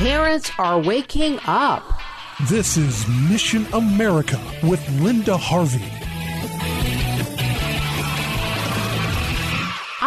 Parents are waking up. This is Mission America with Linda Harvey.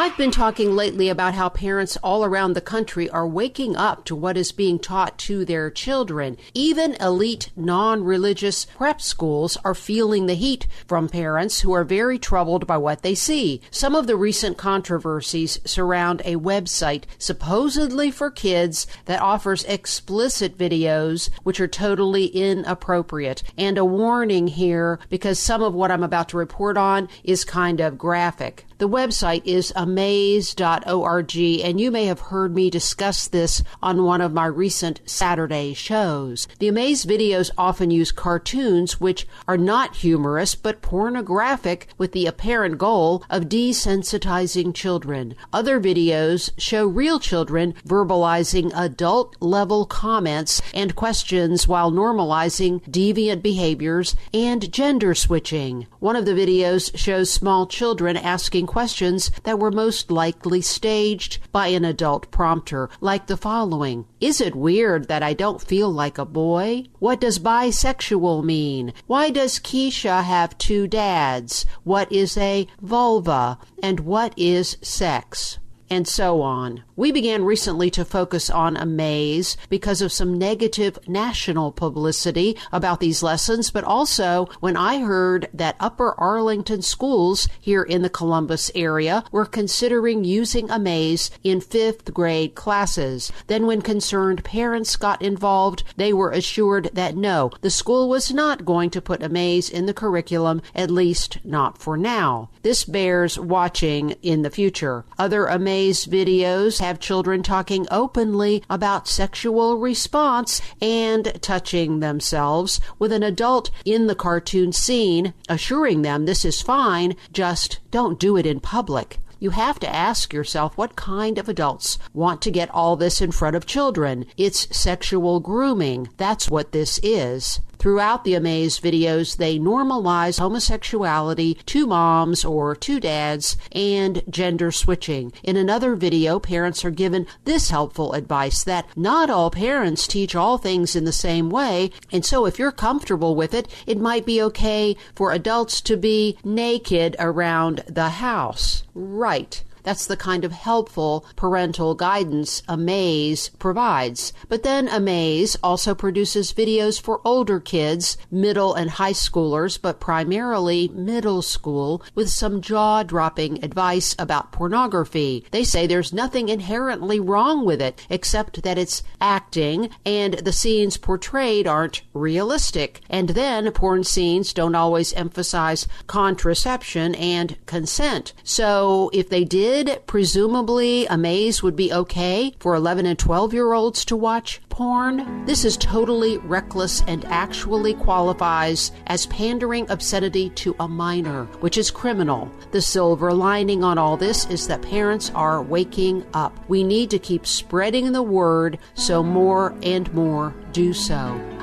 I've been talking lately about how parents all around the country are waking up to what is being taught to their children. Even elite non religious prep schools are feeling the heat from parents who are very troubled by what they see. Some of the recent controversies surround a website supposedly for kids that offers explicit videos which are totally inappropriate. And a warning here because some of what I'm about to report on is kind of graphic. The website is amaze.org, and you may have heard me discuss this on one of my recent Saturday shows. The Amaze videos often use cartoons which are not humorous but pornographic with the apparent goal of desensitizing children. Other videos show real children verbalizing adult level comments and questions while normalizing deviant behaviors and gender switching. One of the videos shows small children asking questions that were most likely staged by an adult prompter, like the following Is it weird that I don't feel like a boy? What does bisexual mean? Why does Keisha have two dads? What is a vulva? And what is sex? And so on. We began recently to focus on Amaze because of some negative national publicity about these lessons, but also when I heard that Upper Arlington schools here in the Columbus area were considering using Amaze in fifth grade classes. Then, when concerned parents got involved, they were assured that no, the school was not going to put Amaze in the curriculum, at least not for now. This bears watching in the future. Other Amaze videos have children talking openly about sexual response and touching themselves, with an adult in the cartoon scene assuring them this is fine, just don't do it in public you have to ask yourself what kind of adults want to get all this in front of children. It's sexual grooming. That's what this is. Throughout the Amaze videos, they normalize homosexuality, two moms or two dads, and gender switching. In another video, parents are given this helpful advice that not all parents teach all things in the same way, and so if you're comfortable with it, it might be okay for adults to be naked around the house. Right. That's the kind of helpful parental guidance Amaze provides. But then Amaze also produces videos for older kids, middle and high schoolers, but primarily middle school, with some jaw dropping advice about pornography. They say there's nothing inherently wrong with it, except that it's acting and the scenes portrayed aren't realistic. And then porn scenes don't always emphasize contraception and consent. So if they did, presumably Amaze would be okay for 11 and 12 year olds to watch porn. This is totally reckless and actually qualifies as pandering obscenity to a minor, which is criminal. The silver lining on all this is that parents are waking up. We need to keep spreading the word so more and more do so.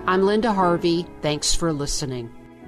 I'm Linda Harvey. Thanks for listening.